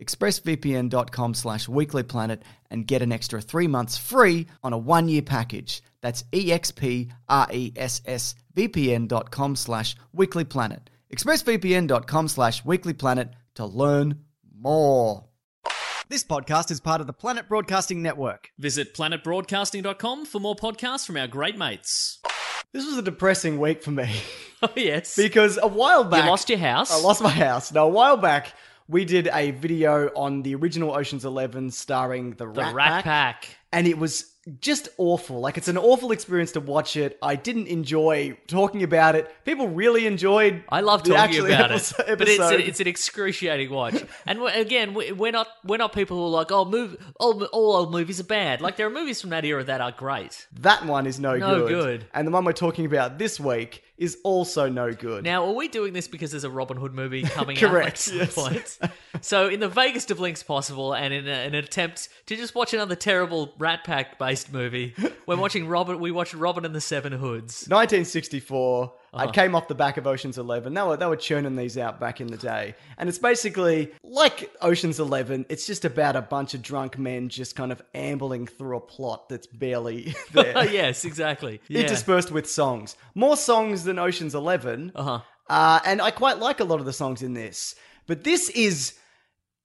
expressvpn.com slash weeklyplanet, and get an extra three months free on a one-year package. That's expressvpn.com slash weeklyplanet. expressvpn.com slash weeklyplanet to learn more. This podcast is part of the Planet Broadcasting Network. Visit planetbroadcasting.com for more podcasts from our great mates. This was a depressing week for me Oh, yes. because a while back... you lost your house. I lost my house. No, a while back, we did a video on the original Ocean's Eleven starring the, the Rat, Rat Pack, Pack. And it was just awful. Like it's an awful experience to watch it. I didn't enjoy talking about it. People really enjoyed. I love talking about episode- it, but it's a, it's an excruciating watch. And again, we- we're not we're not people who are like, oh, move, all, oh, all old movies are bad. Like there are movies from that era that are great. that one is no, No good. good. and the one we're talking about this week is also no good. Now, are we doing this because there's a Robin Hood movie coming Correct, out at some yes. So, in the vaguest of links possible, and in, a, in an attempt to just watch another terrible Rat Pack based movie, we're watching Robin. We watched Robin and the Seven Hoods. 1964. Uh-huh. I came off the back of Ocean's Eleven. They were they were churning these out back in the day, and it's basically like Ocean's Eleven. It's just about a bunch of drunk men just kind of ambling through a plot that's barely there. yes, exactly. Yeah. interspersed with songs. More songs than Ocean's 11. Uh-huh. Uh, and I quite like a lot of the songs in this. But this is,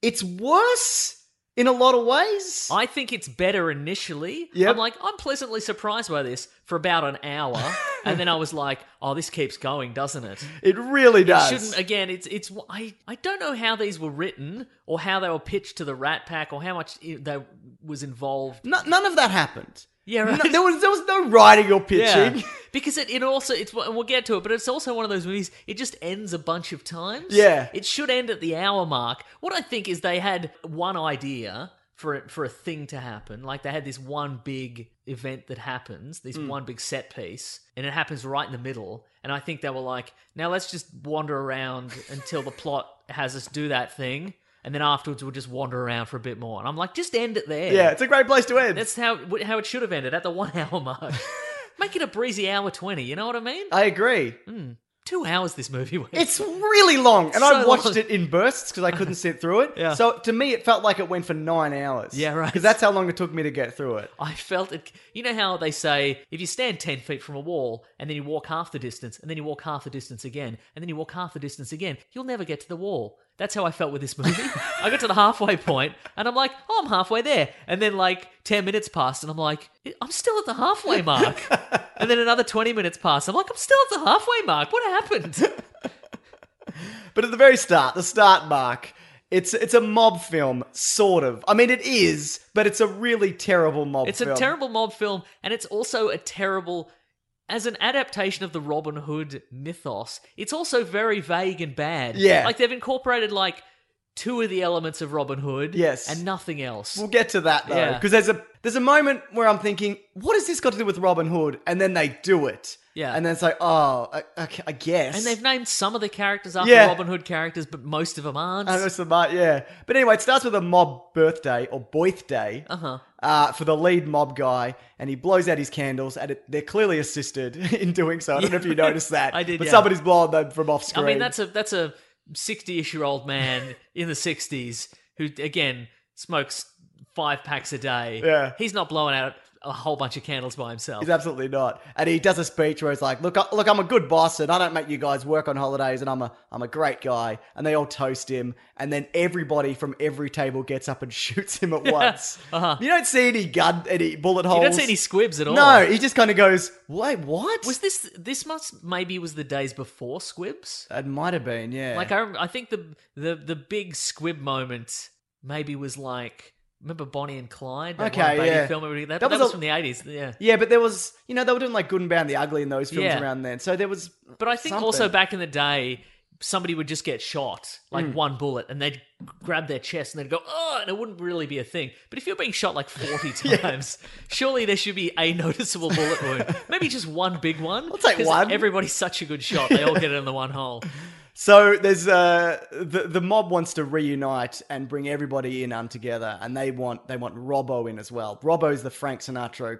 it's worse in a lot of ways. I think it's better initially. Yep. I'm like, I'm pleasantly surprised by this for about an hour, and then I was like, oh, this keeps going, doesn't it? it really does. Shouldn't again? It's it's I I don't know how these were written or how they were pitched to the Rat Pack or how much that was involved. No- none of that happened. Yeah, right. No- there, was, there was no writing or pitching. Yeah, because it, it also it's and we'll get to it, but it's also one of those movies. It just ends a bunch of times. Yeah. it should end at the hour mark. What I think is they had one idea for it, for a thing to happen. Like they had this one big event that happens, this Hmm. one big set piece, and it happens right in the middle. And I think they were like, now let's just wander around until the plot has us do that thing. And then afterwards, we'll just wander around for a bit more. And I'm like, just end it there. Yeah, it's a great place to end. That's how how it should have ended at the one hour mark. Make it a breezy hour twenty. You know what I mean? I agree. Hmm, two hours this movie went. It's really long, and I watched long. it in bursts because I couldn't sit through it. Yeah. So to me, it felt like it went for nine hours. Yeah, right. Because that's how long it took me to get through it. I felt it. You know how they say if you stand ten feet from a wall and then you walk half the distance and then you walk half the distance again and then you walk half the distance again, you'll never get to the wall. That's how I felt with this movie. I got to the halfway point and I'm like, oh, I'm halfway there. And then like ten minutes passed and I'm like, I'm still at the halfway mark. and then another twenty minutes passed. I'm like, I'm still at the halfway mark. What happened? But at the very start, the start mark, it's it's a mob film, sort of. I mean, it is, but it's a really terrible mob. It's film. a terrible mob film, and it's also a terrible. As an adaptation of the Robin Hood mythos, it's also very vague and bad. Yeah. Like they've incorporated like two of the elements of Robin Hood, Yes. and nothing else. We'll get to that though, Yeah. because there's a there's a moment where I'm thinking, what has this got to do with Robin Hood? And then they do it, Yeah. and then it's like, oh, I, I, I guess. and they've named some of the characters after Yeah. Robin Hood characters, but most of them aren't. I know some, uh, yeah. But anyway, it starts with a mob birthday or birthday Uh-huh. uh, Uh, for the lead mob guy, and he blows out his candles, and it, they're clearly assisted in doing so. I don't know if you noticed that. I did, But yeah. somebody's blowing them from off screen. I mean, that's a that's a sixty-ish year old man in the sixties who, again, smokes five packs a day. Yeah. he's not blowing out a whole bunch of candles by himself. He's absolutely not. And he does a speech where he's like, "Look, I- look, I'm a good boss, and I don't make you guys work on holidays, and I'm a, I'm a great guy." And they all toast him, and then everybody from every table gets up and shoots him at once. uh-huh. You don't see any gun, any bullet holes. you don't see any squibs at all. No, he just kind of goes, "Wait, what?" Was this this must maybe was the days before squibs? It might have been, yeah. Like I, I think the the the big squib moment maybe was like remember Bonnie and Clyde? That Okay, one baby yeah. film. That, That that, was was, a- from the eighties. Yeah. yeah, but there was, you know, they were doing like Good and Bad and the Ugly in those films Yeah. around then. So there was. But I think something. also back in the day, somebody would just get shot, like Hmm. one bullet, and they'd grab their chest and they'd go, oh, and it wouldn't really be a thing. But if you're being shot like 40 times, surely there should be a noticeable bullet wound. Maybe just one big one. I'll take one. Everybody's such a good shot. They all get it in the one hole. So there's uh the the mob wants to reunite and bring everybody in um together, and they want they want Robbo in as well. Robbo's the Frank Sinatra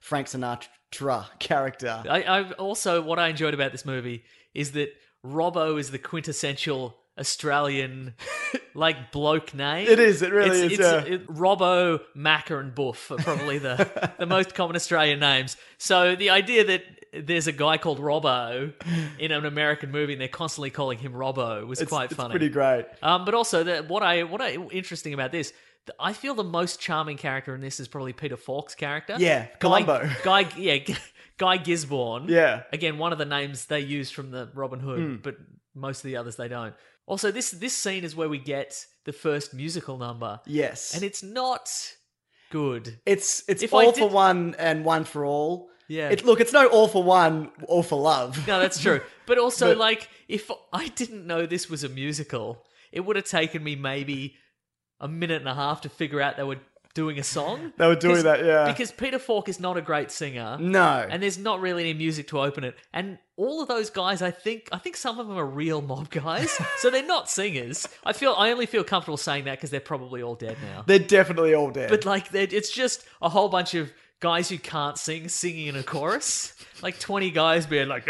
Frank Sinatra character. I, I also, what I enjoyed about this movie is that Robbo is the quintessential Australian, like bloke name. It is, it really it's, is, It's, yeah. it, Robbo, Macca, and Buff are probably the the most common Australian names. So the idea that there's a guy called Robbo in an American movie and they're constantly calling him Robbo was It's, quite it's funny. pretty great. Um, but also, the, what I what I interesting about this, I feel the most charming character in this is probably Peter Falk's character. Yeah, Guy, Columbo. Guy, yeah, Guy Gisborne. Yeah. Again, one of the names they use from the Robin Hood, but most of the others they don't. Also, this this scene is where we get the first musical number, Yes, and it's not good. it's it's If I all for did- one and one for all. Yeah. It, look, it's no all for one, all for love. No, that's true. But also, But- like, if I didn't know this was a musical, it would have taken me maybe a minute and a half to figure out they were doing a song. They were doing that, yeah. Because Peter Falk is not a great singer. No, And there's not really any music to open it. And all of those guys, I think, I think some of them are real mob guys, so they're not singers. I feel, I only feel comfortable saying that because they're probably all dead now. they're definitely all dead. But like, it's just a whole bunch of guys who can't sing singing in a chorus. Like twenty guys being like,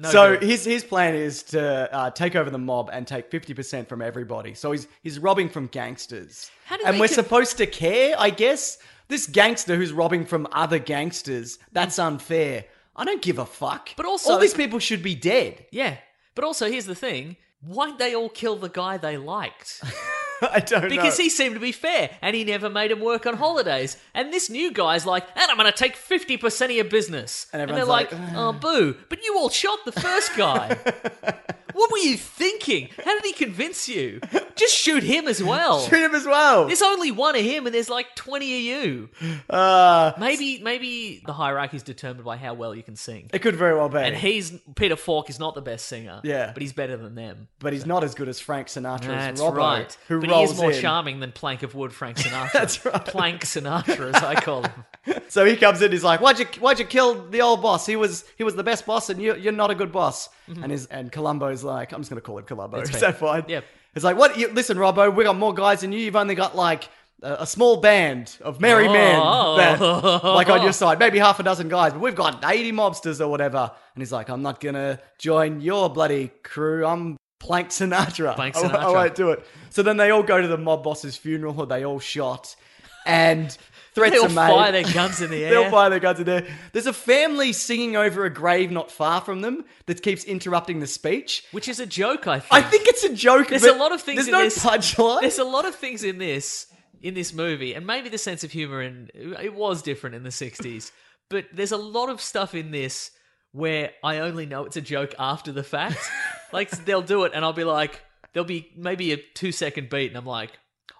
No so good. his his plan is to uh, take over the mob and take fifty percent from everybody. So he's he's robbing from gangsters, How do and we're con- supposed to care, I guess. This gangster who's robbing from other gangsters, that's unfair. I don't give a fuck. But also- all these people should be dead. yeah. But also, here's the thing: why'd they all kill the guy they liked? I don't Because know. he seemed to be fair, and he never made him work on holidays. And this new guy's like, and I'm going to take 50% of your business. And And, they're everyone's like, like, oh, boo. But you all shot the first guy. what were you thinking? How did he convince you? Just shoot him as well. Shoot him as well. There's only one of him, and there's like 20 of you. Uh, Maybe, maybe the hierarchy is determined by how well you can sing. it could very well be. And he's Peter Falk is not the best singer. Yeah. but he's better than them. but he's not as good as Frank Sinatra That's Robbo, right. who but rolls he is more in. charming than Plank of Wood Frank Sinatra. That's right. Plank Sinatra, as I call him. So he comes in. He's like, "Why'd you Why'd you kill the old boss? He was he was the best boss, and you you're not a good boss." And his and Columbo's like, "I'm just gonna call him Columbo. Is that fine?" Yep. It's like, "What? You, listen, Robbo, we got more guys than you. You've only got like." A a small band of merry men, Oh. that- like on your side, maybe half a dozen guys, but we've got 80 mobsters or whatever. And he's like, I'm not gonna join your bloody crew. I'm Plank Sinatra. Plank I- I, won't do it. So then they all go to the mob boss's funeral, who they all shot, and threats They all are made. fire their guns in the air. They'll fire their guns in there. There's a family singing over a grave not far from them that keeps interrupting the speech. Which is a joke, I think. I think it's a joke. There's a lot of things There's in no this. punchline. There's a lot of things in this in this movie, and maybe the sense of humor in it was different in the '60s. But there's a lot of stuff in this where I only know it's a joke after the fact. like they'll do it, and I'll be like, there'll be maybe a two second beat, and I'm like,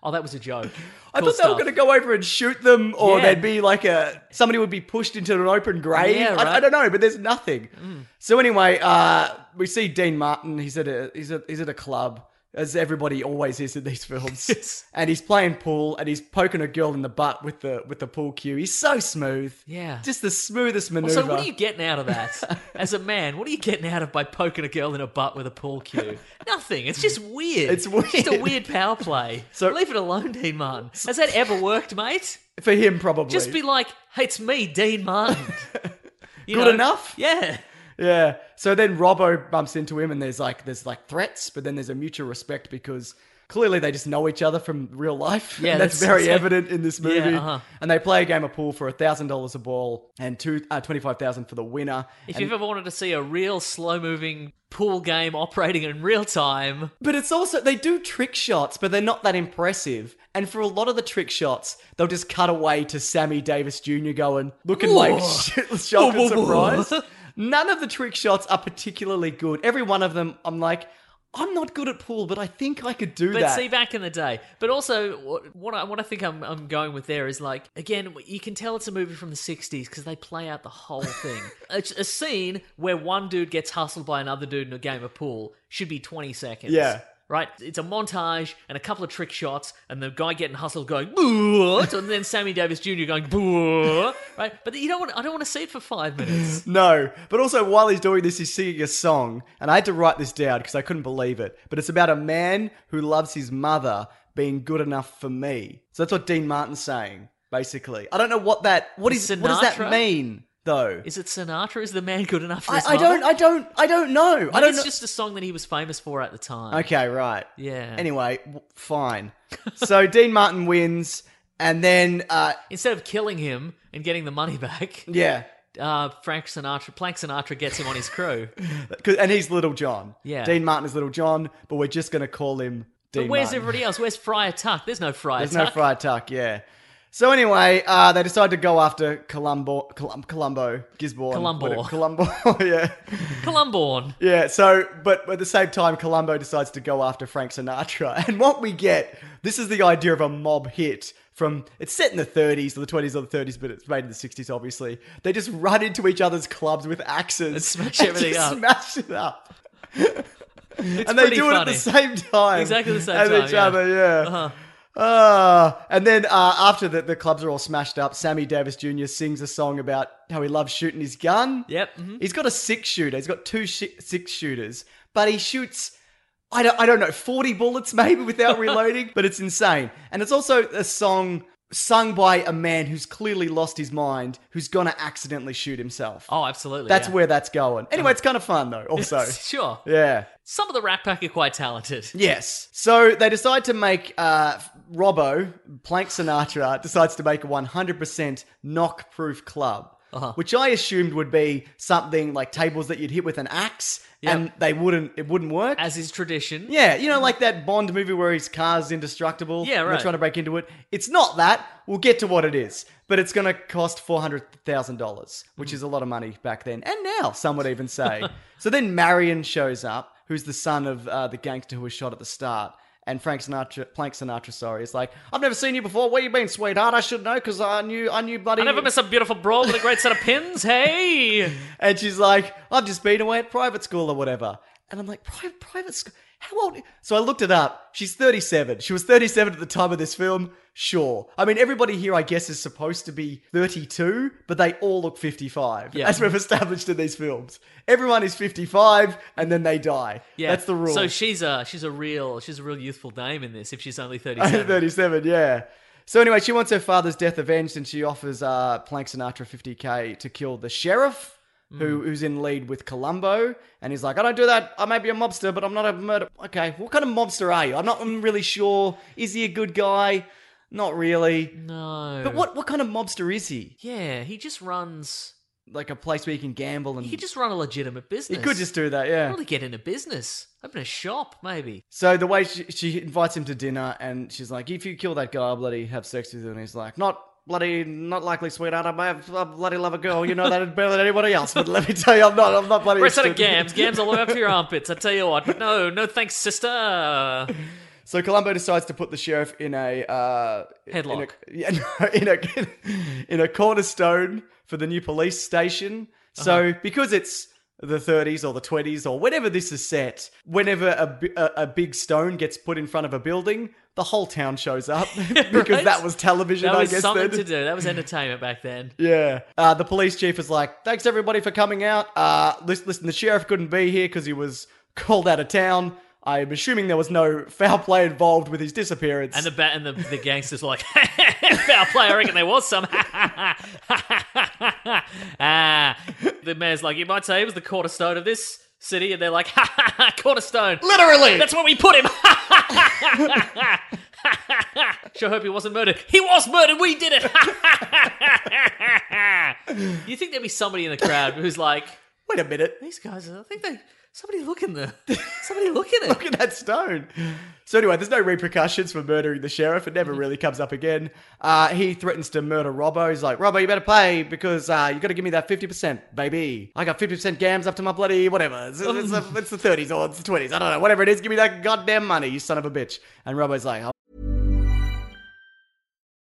Oh, that was a joke. I Cool thought they were going to go over and shoot them, or Yeah. there'd be like a somebody would be pushed into an open grave. Yeah, I, right. Mm. I don't know, but there's nothing. So anyway, uh, we see Dean Martin. He's at a he's at he's at a club, as everybody always is in these films, Yes. and he's playing pool, and he's poking a girl in the butt with the with the pool cue. He's so smooth. Yeah. just the smoothest maneuver. So what are you getting out of that? As a man, what are you getting out of by poking a girl in a butt with a pool cue? Nothing. It's just weird. It's just a weird. weird power play. So- leave it alone, Dean Martin. Has that ever worked, mate? For him, probably. Just be like, hey, it's me, Dean Martin. Good enough? Yeah. Yeah. So then Robbo bumps into him, and there's like there's like threats, but then there's a mutual respect because clearly they just know each other from real life. Yeah, that's, that's- very that's- evident in this movie. Yeah, uh-huh. And they play a game of pool for a thousand dollars a ball and two uh, twenty five thousand for the winner. If And- you've ever wanted to see a real slow moving pool game operating in real time, But it's also they do trick shots, but they're not that impressive. And for a lot of the trick shots, they'll just cut away to Sammy Davis Jr. going looking like Whoa. shit, shocked and surprised. None of the trick shots are particularly good. Every one of them, I'm like, I'm not good at pool, but I think I could do But that. see, back in the day. But also, what, what I what I think I'm I'm going with there is like again, you can tell it's a movie from the '60s because they play out the whole thing. it's a scene where one dude gets hustled by another dude in a game of pool should be 20 seconds. Yeah. Right, it's a montage and a couple of trick shots, and the guy getting hustled going boo, and then Sammy Davis Jr. going boo, right? But you don't want, I don't want to see it for five minutes. No, but also while he's doing this, he's singing a song, and I had to write this down because I couldn't believe it. But it's about a man who loves his mother being good enough for me. So that's what Dean Martin's saying, basically. I don't know what that what is what does that mean though. Is it Sinatra? Is the man good enough for I, his I mother? don't I don't I don't know. I I don't don't know. it's just a song that he was famous for at the time. Okay, right. Yeah. Anyway, w- fine. so Dean Martin wins, and then uh, Instead of killing him and getting the money back, yeah, uh, Frank Sinatra, Plank Sinatra gets him on his crew. 'Cause- and he's Little John. Yeah. Dean Martin is Little John, but we're just gonna call him Dean. But where's Martin. everybody else? Where's Friar Tuck? There's no Friar There's no Tuck. fried tuck, yeah. So anyway, uh, they decide to go after Columbo, Colum, Columbo, Gisborne, Columbo. whatever- Columbo, yeah, Columborn. yeah. So, but at the same time, Columbo decides to go after Frank Sinatra, and what we get, this is the idea of a mob hit. From it's set in the 30s or the 20s or the 30s, but it's made in the 60s. Obviously, they just run into each other's clubs with axes And smash everything just up. Smash it up. And they do it at the same time. Exactly the same time, each yeah. other, yeah. Uh-huh. Ah, and then uh, after the, the clubs are all smashed up, Sammy Davis Jr. sings a song about how he loves shooting his gun. Yep. mhm. He's got a six shooter. He's got two shi six shooters, but he shoots. I don't, I don't know, 40 bullets maybe without reloading, but it's insane. And it's also a song sung by a man who's clearly lost his mind, who's gonna accidentally shoot himself. Oh, absolutely. That's yeah. where that's going. Anyway, it's kind of fun though, also. sure. yeah. Some of the Rat Pack are quite talented. Yes. So they decide to make uh, Robbo, Plank Sinatra, decides to make a 100% knock proof club. Uh-huh. Which I assumed would be something like tables that you'd hit with an axe, Yep. and they wouldn't. It wouldn't work. As is tradition. yeah, you know, like that Bond movie where his car's indestructible. Yeah, and They're trying to break into it. It's not that. We'll get to what it is, but it's going to cost four hundred thousand dollars, which is a lot of money back then, and now some would even say. so then Marion shows up, who's the son of uh, the gangster who was shot at the start. And Frank Sinatra, Plank Sinatra, sorry, is like, I've never seen you before. Where you been, sweetheart? I should know because I knew, I knew, bloody. I never miss a beautiful brawl with a great set of pins. Hey. And she's like, I've just been away at private school or whatever. And I'm like, private private school? How old? So I looked it up. She's 37. She was 37 at the time of this film. Sure. I mean, everybody here, I guess, is supposed to be 32, but they all look 55, Yeah. as we've established in these films. Everyone is 55, and then they die. Yeah, That's the rule. So she's a she's a real she's a real youthful dame in this. If she's only thirty seven. 37, yeah. So anyway, she wants her father's death avenged, and she offers uh, Plank Sinatra 50k to kill the sheriff, who, mm. who's in lead with Columbo, and he's like, "I don't do that. I may be a mobster, but I'm not a murder." Okay, what kind of mobster are you? I'm not I'm really sure. Is he a good guy? Not really. no. But what what kind of mobster is he? Yeah, he just runs. Like a place where you can gamble and He could just run a legitimate business. he could just do that, yeah. Probably get into business. Open a shop, maybe. So the way she, she invites him to dinner, and she's like, "If you kill that guy, I'll bloody have sex with you." And he's like, "Not bloody, not likely, sweetheart. I may have, I bloody love a girl. You know that better than anybody else. But let me tell you, I'm not. I'm not bloody." Rest of the interested." gams, gams all the way up to your armpits. I tell you what. No, no thanks, sister. So Columbo decides to put the sheriff in a uh, Headlock. In a, yeah, no, in a in a cornerstone for the new police station. So because it's the 30s or the 20s or whenever this is set, whenever a, a, a big stone gets put in front of a building, the whole town shows up because Right? that was television. That I was guess something then. to do. That was entertainment back then. Yeah. Uh, the police chief is like, thanks everybody for coming out. Uh, listen, listen, the sheriff couldn't be here because he was called out of town. I'm assuming there was no foul play involved with his disappearance. And the bat and the, the gangsters were like, foul play. I reckon there was some. ah, the mayor's like, you might say he was the cornerstone of this city, and they're like, cornerstone. Literally! That's where we put him. sure hope he wasn't murdered. He was murdered. We did it. you think there'd be somebody in the crowd who's like, Wait a minute. these guys? I think they somebody look in the somebody look at it. Look at that stone. So anyway, there's no repercussions for murdering the sheriff. It never really comes up again. Uh, he threatens to murder Robbo. He's like, Robbo, you better pay because uh, you got to give me that 50%, baby. I got 50% gams up to my bloody whatever. It's, it's, the- it's the 30s or it's the 20s. I don't know. Whatever it is, give me that goddamn money, you son of a bitch. And Robbo's like,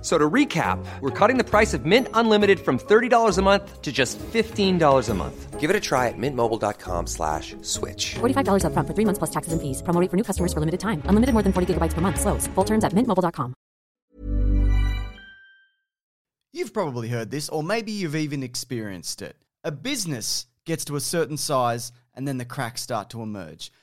F- So to recap, we're cutting the price of Mint Unlimited from $30 a month to just $15 a month. Give it a try at mintmobile.com slash switch. $45 upfront for three months plus taxes and fees. Promo rate for new customers for limited time. Unlimited more than 40 gigabytes per month. Slows. Full terms at mintmobile.com. You've probably heard this, or maybe you've even experienced it. A business gets to a certain size, and then the cracks start to emerge.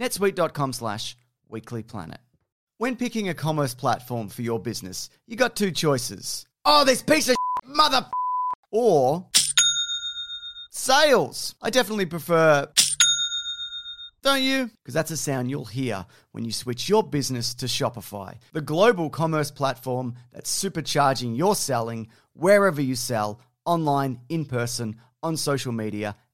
netsuite.com slash weeklyplanet. When picking a commerce platform for your business, you got two choices. Oh, this piece of mother or sales. I definitely prefer don't you? Because that's a sound you'll hear when you switch your business to Shopify, the global commerce platform that's supercharging your selling wherever you sell, online, in person, on social media,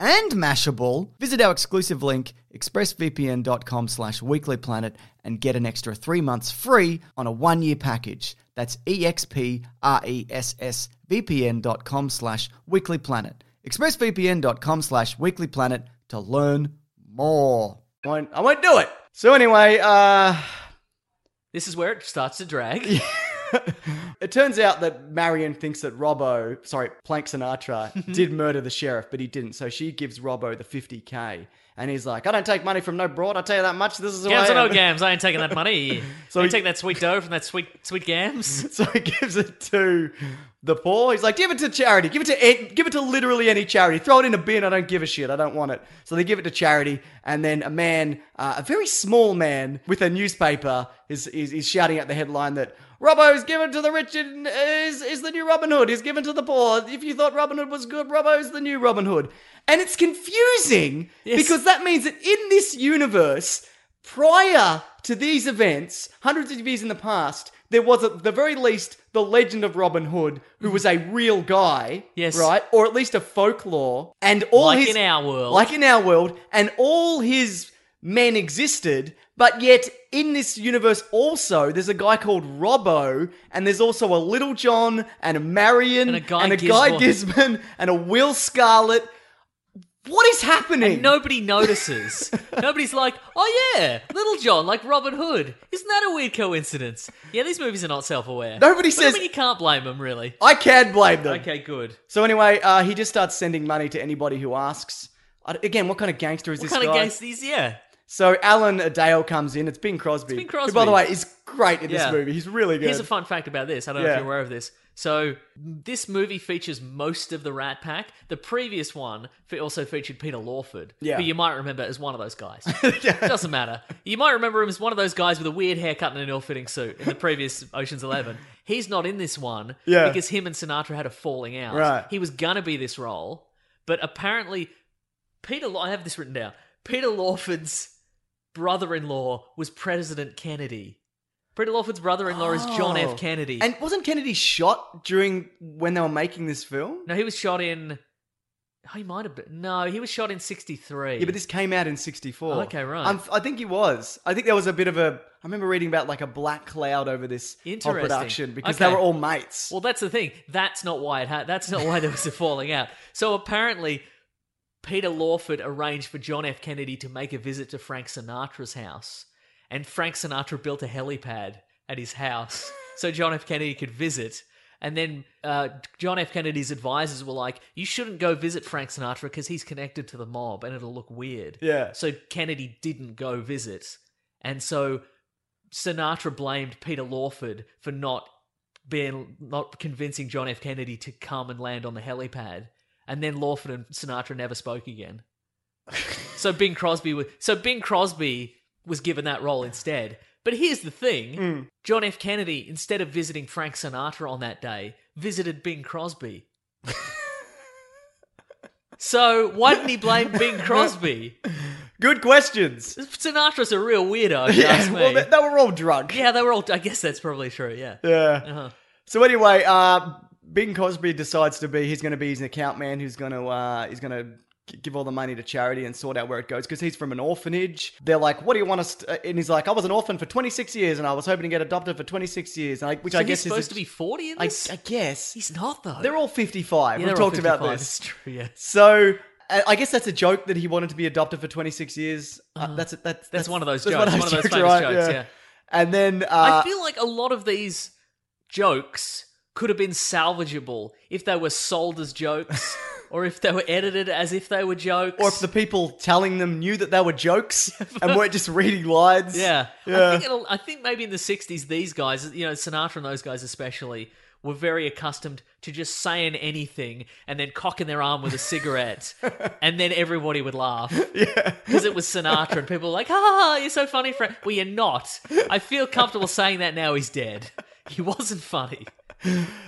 and Mashable, visit our exclusive link, expressvpn.com slash weeklyplanet, and get an extra three months free on a one-year package. That's E expressvpn.com slash weeklyplanet. expressvpn.com slash weeklyplanet to learn more. I won't, I won't do it. So anyway, uh, This is where it starts to drag. it turns out that Marion thinks that Robbo, sorry, Plank Sinatra, did murder the sheriff, but he didn't. So she gives Robbo the 50k. And he's like, I don't take money from no broad, I'll tell you that much. This is who Gams I or no am." gams, I ain't taking that money. So I he- take that sweet dough from that sweet sweet gams. So he gives it to the poor. He's like, give it to charity. Give it to give it to literally any charity. Throw it in a bin. I don't give a shit. I don't want it. So they give it to charity. And then a man, uh, a very small man with a newspaper, is, is, is shouting out the headline that Robbo's given to the rich and is, is the new Robin Hood. He's given to the poor. If you thought Robin Hood was good, Robbo's the new Robin Hood. And it's confusing Yes. because that means that in this universe, prior to these events, hundreds of years in the past, there was at the very least the legend of Robin Hood, who was a real guy, Yes. right, or at least a folklore, and all Like his in our world. like in our world, and all his men existed. But yet, in this universe, also there's a guy called Robbo, and there's also a Little John, and a Marion, And a Guy Guy Gisborne. Gisborne, and a Will Scarlet. What is happening? And nobody notices. Nobody's like, oh yeah, Little John, like Robin Hood. Isn't that a weird coincidence? Yeah, these movies are not self-aware. Nobody But I says- mean, you can't blame them, really. I can blame them. Okay, good. So anyway, uh, he just starts sending money to anybody who asks. I- Again, what kind of gangster is What this kind guy? of gangsters? Yeah. So Alan Dale comes in. It's Bing Crosby. Bing Crosby. Who, by the way, is great in Yeah. this movie. He's really good. Here's a fun fact about this. I don't know Yeah. if you're aware of this. So this movie features most of the Rat Pack. The previous one fe- also featured Peter Lawford, Yeah. who you might remember as one of those guys. Doesn't matter. You might remember him as one of those guys with a weird haircut and an ill-fitting suit in the previous Ocean's Eleven. He's not in this one Yeah. because him and Sinatra had a falling out. Right. He was gonna be this role, but apparently Peter. Law- I have this written down. Peter Lawford's brother-in-law was President Kennedy. Peter Lawford's brother-in-law is John Oh. F. Kennedy. And wasn't Kennedy shot during when they were making this film? no, he was shot in. Oh, he might have been. No, he was shot in '63. Yeah, but this came out in '64. Okay, right. I'm, I think he was. I think there was a bit of a. I remember reading about like a black cloud over this whole Interesting. production because Okay. they were all mates. Well, that's the thing. That's not why it had. That's not why there was a falling out. So apparently, Peter Lawford arranged for John F. Kennedy to make a visit to Frank Sinatra's house, and Frank Sinatra built a helipad at his house so John F. Kennedy could visit. And then uh, John F. Kennedy's advisors were like, "You shouldn't go visit Frank Sinatra because he's connected to the mob, and it'll look weird." Yeah. So Kennedy didn't go visit, and so Sinatra blamed Peter Lawford for not being not convincing John F. Kennedy to come and land on the helipad. And then Lawford and Sinatra never spoke again. so Bing Crosby was so Bing Crosby was given that role instead. But here's the thing: John F. Kennedy, instead of visiting Frank Sinatra on that day, visited Bing Crosby. so why didn't he blame Bing Crosby? Good questions. Sinatra's a real weirdo. if you ask Yeah, me. well, they, they were all drunk. Yeah, they were all. I guess that's probably true. Yeah. Yeah. Uh-huh. So anyway, uh, Bing Crosby decides to be. He's going to be his account man. Who's going to uh, he's going to give all the money to charity and sort out where it goes because he's from an orphanage. They're like, "What do you want us?" To? And he's like, "I was an orphan for 26 years, and I was hoping to get adopted for 26 years." And I, which So I he's guess supposed is to be forty in I, this. I guess he's not though. they're all 55. Yeah, We've they're talked about this. True. Yeah. So. I I guess that's a joke that he wanted to be adopted for 26 years. Uh, that's, that's That's one of those jokes, one of those famous jokes, yeah. And then uh, I feel like a lot of these jokes could have been salvageable if they were sold as jokes, or if they were edited as if they were jokes, or if the people telling them knew that they were jokes and weren't just reading lines. Yeah, I think it'll, I think maybe in the '60s, these guys, you know, Sinatra and those guys especially, were very accustomed to just saying anything and then cocking their arm with a cigarette, and then everybody would laugh. Yeah, because it was Sinatra, and people were like, "Ah, you're so funny, Frank." Well, you're not. I feel comfortable saying that now. He's dead. He wasn't funny.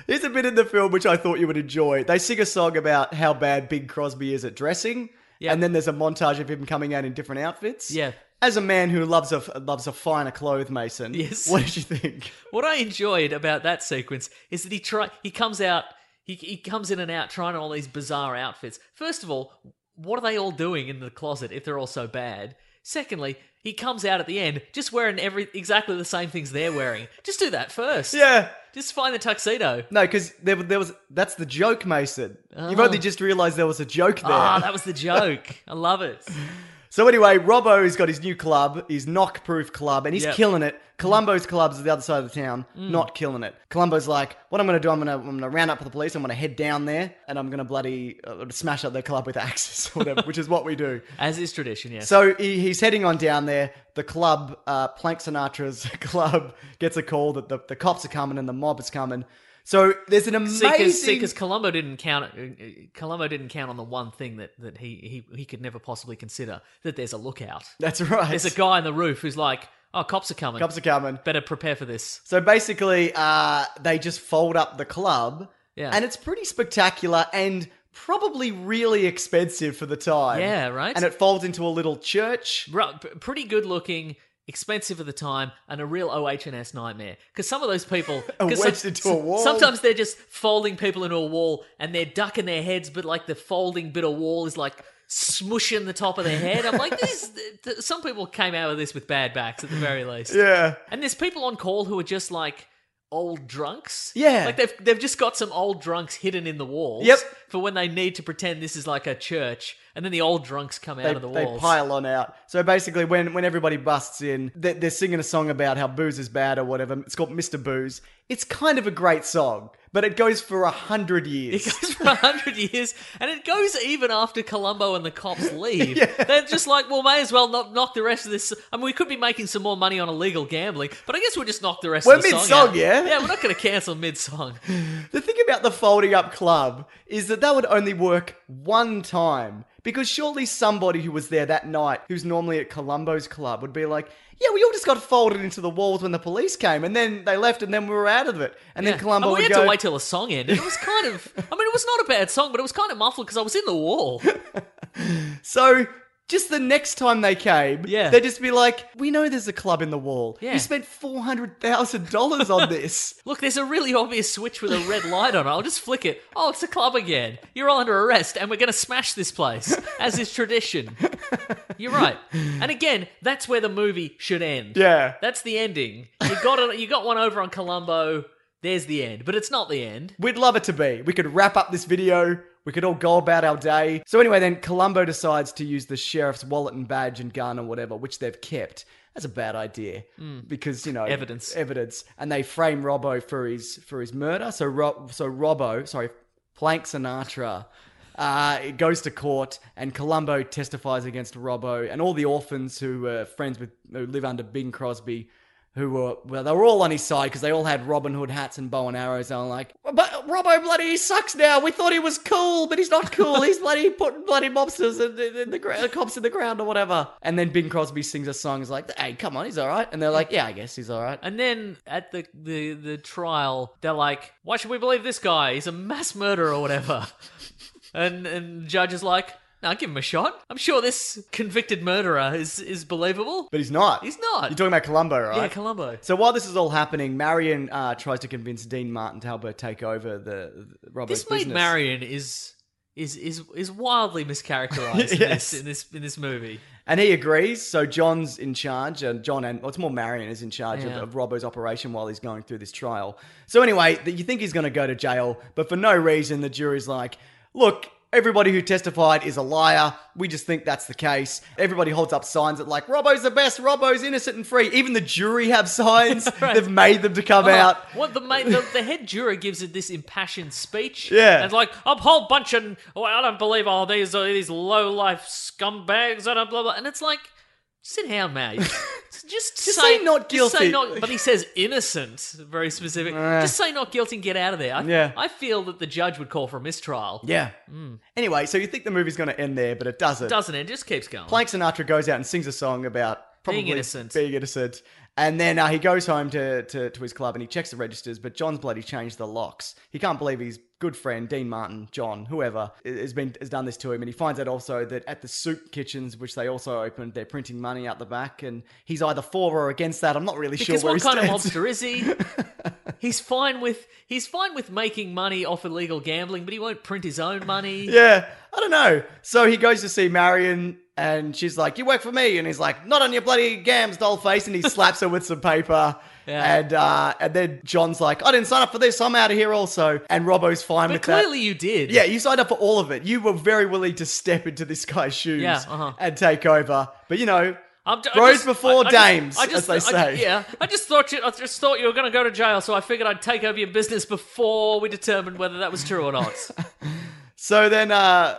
Here's a bit in the film which I thought you would enjoy. They sing a song about how bad Bing Crosby is at dressing. Yeah. And then there's a montage of him coming out in different outfits. Yeah. As a man who loves a loves a finer clothes, Mason. Yes. What did you think? What I enjoyed about that sequence is that he try he comes out he he comes in and out trying on all these bizarre outfits. First of all, what are they all doing in the closet if they're all so bad? Secondly, he comes out at the end just wearing every exactly the same things they're wearing. Just do that first. Yeah. Just find the tuxedo. No, because there, there was that's the joke, Mason. You've Oh. only just realised there was a joke there. Ah, that was the joke. I love it. So anyway, Robbo's got his new club, his knock-proof club, and he's Yep. killing it. Columbo's club's at the other side of the town, Mm. not killing it. Columbo's like, "What I'm going to do? I'm going to I'm going to round up the police. I'm going to head down there, and I'm going to bloody uh, smash up their club with axes, or whatever, which is what we do." As is tradition, yes. So he, he's heading on down there. The club, uh, Plank Sinatra's club, gets a call that the, the cops are coming and the mob is coming. So there's an amazing. See, because Columbo didn't count. uh, uh, didn't count on the one thing that, that he, he he could never possibly consider that there's a lookout. That's right. There's a guy on the roof who's like, "Oh, cops are coming. Cops are coming. Better prepare for this." So basically, uh, they just fold up the club, Yeah. and it's pretty spectacular and probably really expensive for the time. Yeah, right? And it folds into a little church. P- pretty good looking, expensive at the time, and a real OH&S nightmare. Because some of those people... 'cause wedged into a wall. Sometimes they're just folding people into a wall, and they're ducking their heads, but like the folding bit of wall is like smushing the top of their head. I'm like, this... th- th- some people came out of this with bad backs at the very least. Yeah. And there's people on call who are just like old drunks. Yeah. Like they've they've just got some old drunks hidden in the walls. Yep. For when they need to pretend this is like a church, and then the old drunks come out They, of the walls. they pile on out. So basically, when, when everybody busts in, they're, they're singing a song about how booze is bad or whatever. It's called Mr. Booze. It's kind of a great song, but it goes for a hundred years. It goes for a hundred years, and it goes even after Columbo and the cops leave. They're just like, well, may as well not knock the rest of this. I mean, we could be making some more money on illegal gambling, but I guess we'll just knock the rest We're of the song We're mid-song, out. yeah? Yeah, we're not going to cancel mid-song. The thing about the folding up club is that that would only work one time. Because surely somebody who was there that night, who's normally at Columbo's club, would be like, yeah, we all just got folded into the walls when the police came, and then they left, and then we were out of it. And then. Columbo And we would had go, to wait till the song ended. It was kind of, I mean, it was not a bad song, but it was kind of muffled because I was in the wall. So just the next time they came, Yeah. they'd just be like, we know there's a club in the wall. Yeah. You spent $400,000 on this. Look, there's a really obvious switch with a red light on it. I'll just flick it. Oh, it's a club again. You're all under arrest, and we're going to smash this place, as is tradition. You're right. And again, that's where the movie should end. Yeah. That's the ending. You got it. You got one over on Columbo. There's the end, but it's not the end. We'd love it to be. We could wrap up this video We could all go about our day. So anyway, then Columbo decides to use the sheriff's wallet and badge and gun or whatever, which they've kept. That's a bad idea because you know Evidence. evidence, and they frame Robbo for his for his murder. So Rob, so Robbo, sorry, Plank Sinatra. Uh, it goes to court, and Columbo testifies against Robbo and all the orphans who were friends with who live under Bing Crosby, who were well, they were all on his side because they all had Robin Hood hats and bow and arrows. And I'm like, "But Robbo bloody he sucks now. We thought he was cool, but he's not cool. He's bloody putting bloody mobsters and in, in the gra- uh, cops in the ground or whatever." And then Bing Crosby sings a song. He's like, "Hey, come on, he's all right." And they're like, "Yeah, I guess he's all right." And then at the, the, the trial, they're like, why should we believe this guy? He's a mass murderer or whatever. and and judge is like, no, give him a shot. I'm sure this convicted murderer is, is believable. But he's not. He's not. You're talking about Columbo, right? Yeah, Columbo. So while this is all happening, Marion uh, tries to convince Dean Martin to help her take over the, the Robbo's This business. Marion is is is is wildly mischaracterized Yes. in this in this in this movie. And he agrees. So John's in charge, and John and well, more Marion is in charge Yeah. of, of Robbo's operation while he's going through this trial. So anyway, you think he's going to go to jail, but for no reason, the jury's like, "Look, everybody who testified is a liar. We just think that's the case." Everybody holds up signs that like, "Robbo's the best. Robbo's innocent and free." Even the jury have signs. They've made them to come out. What the mate, the, the head juror gives it this impassioned speech. Yeah. and like a whole bunch of, oh, I don't believe all these uh, these low life scumbags and blah blah. And it's like, sit down, mate. Just, Just say not just say guilty. not- but he says innocent, very specific. just say not guilty and get out of there. I, Yeah. I feel that the judge would call for a mistrial. Yeah. Hmm. Anyway, so you think the movie's going to end there, but it doesn't. Doesn't it? Just keeps going. Plank Sinatra goes out and sings a song about probably Being innocent. Being innocent. And then uh, he goes home to, to, to his club and he checks the registers, but John's bloody changed the locks. He can't believe his good friend, Dean Martin, John, whoever, has been has done this to him. And he finds out also that at the soup kitchens, which they also opened, they're printing money out the back. And he's either for or against that. I'm not really Because sure where what kind of stands. mobster is he? he's fine with he's fine with making money off illegal gambling, but he won't print his own money. Yeah, I don't know. So he goes to see Marian, and she's like, "You work for me," and he's like, "Not on your bloody gams, doll face," and he slaps her with some paper. Yeah. And uh, and then John's like, "I didn't sign up for this. I'm out of here also." And Robbo's fine But with that. clearly you did. Yeah, you signed up for all of it. You were very willing to step into this guy's shoes Yeah, uh-huh. and take over. But you know, I'm, I bros just- before I- I just- dames, I just, as they I- say. yeah, I just thought you. I just thought you were going to go to jail, so I figured I'd take over your business before we determined whether that was true or not. So then uh,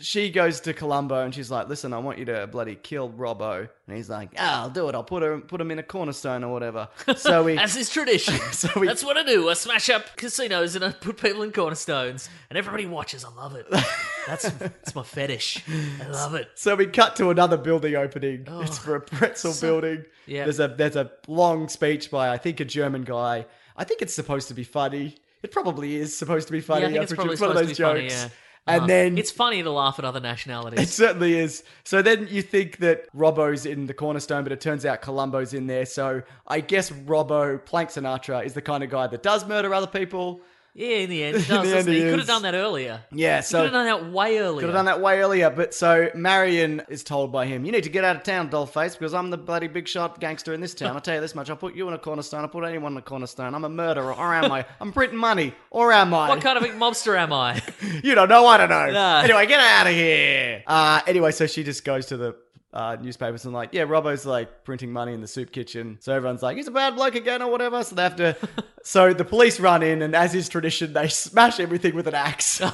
she goes to Columbo and she's like, "Listen, I want you to bloody kill Robbo." And he's like, "Ah, "I'll do it. I'll put her put him in a cornerstone or whatever." So we That's his tradition. So we- That's what I do. I smash up casinos and I put people in cornerstones, and everybody watches. I love it. That's that's my fetish. I love it. So we cut to another building opening. It's for a pretzel building. Oh. Yeah. There's a there's a long speech by I think a German guy. I think it's supposed to be funny. It probably is supposed to be funny. Yeah, I think it's probably It's one of those be funny. jokes. Yeah. And Uh-huh. then it's funny to laugh at other nationalities. it certainly is. So then you think that Robbo's in the cornerstone, but it turns out Columbo's in there. So I guess Robbo, Plank Sinatra, is the kind of guy that does murder other people. Yeah, in the end, he In does. the end he could have done that earlier. Yeah, He so could have done that way earlier. Could have done that way earlier, but so Marian is told by him, "You need to get out of town, dollface, because I'm the bloody big shot gangster in this town. I'll tell you this much: I'll put you in a cornerstone. I'll put anyone in a cornerstone. I'm a murderer, or am I? I'm printing money, or am I? What kind of a mobster am I? you don't know. I don't know. Anyway, get out of here. Uh, anyway, so she just goes to the. Uh, newspapers and like, yeah, Robbo's like printing money in the soup kitchen. So everyone's like, he's a bad bloke again or whatever. So they have to. so the police run in, and as is tradition, they smash everything with an axe.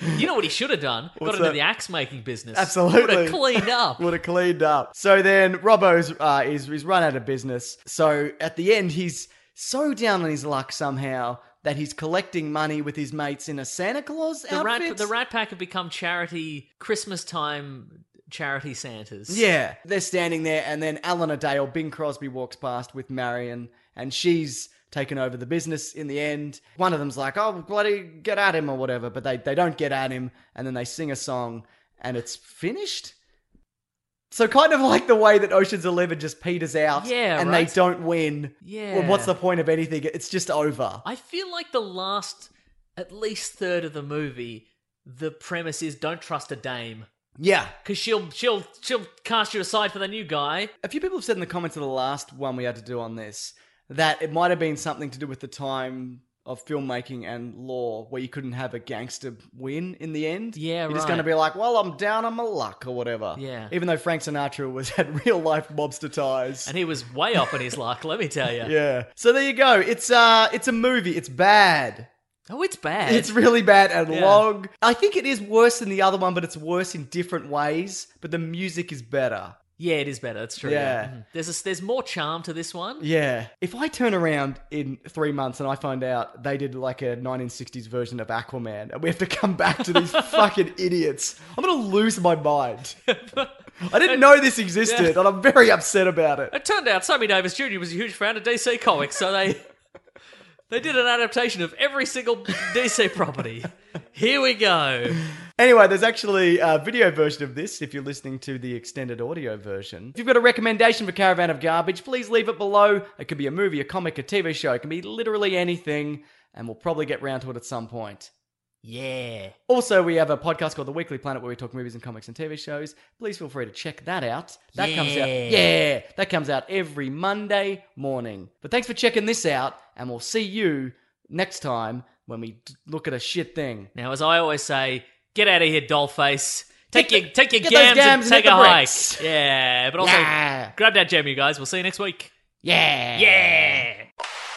You know what he should have done? What's Got into that? the axe making business. Absolutely. Would have cleaned up. Would have cleaned up. So then Robbo's uh, is he's run out of business. So at the end, he's so down on his luck somehow that he's collecting money with his mates in a Santa Claus the outfit. rat, the Rat Pack have become charity Christmas time charity Santas. Yeah, they're standing there, and then Alan Dale, Bing Crosby walks past with Marian, and she's taken over the business in the end. One of them's like, "Oh, bloody get at him" or whatever, but they they don't get at him, and then they sing a song, and it's finished. So kind of like the way that Ocean's Eleven just peters out, Yeah, and right. they don't win. Yeah. well, what's the point of anything? It's just over. I feel like the last, at least third of the movie, the premise is don't trust a dame Yeah, because she'll she'll she'll cast you aside for the new guy. A few people have said in the comments of the last one we had to do on this that it might have been something to do with the time of filmmaking and law where you couldn't have a gangster win in the end. Yeah, You're just going to be like, well, I'm down on my luck or whatever. Yeah. Even though Frank Sinatra was had real life mobster ties. And he was way off in his luck, let me tell you. yeah. So there you go. It's uh it's a movie. It's bad. Oh, it's bad. It's really bad and Yeah. long. I think it is worse than the other one, but it's worse in different ways. But the music is better. yeah, it is better. That's true. Yeah. Mhm. There's a, there's more charm to this one. Yeah. If I turn around in three months and I find out they did like a 1960s version of Aquaman and we have to come back to these fucking idiots, I'm going to lose my mind. I didn't know this existed and I'm very upset about it. It turned out Sammy Davis Jr. was a huge fan of DC Comics, so they they did an adaptation of every single DC property. Here we go. Anyway, there's actually a video version of this if you're listening to the extended audio version. If you've got a recommendation for Caravan of Garbage, please leave it below. It could be a movie, a comic, a TV show. It can be literally anything, and we'll probably get round to it at some point. Yeah. Also, we have a podcast called The Weekly Planet where we talk movies and comics and TV shows. Please feel free to check that out. That comes out, Yeah. yeah, that comes out every Monday morning. But thanks for checking this out, and we'll see you next time when we d- look at a shit thing. Now, as I always say, get out of here, dollface. Take Get your the- take your gams, gams and take a the hike. Yeah, but also Yeah. grab that gem, you guys. We'll see you next week. Yeah. Yeah.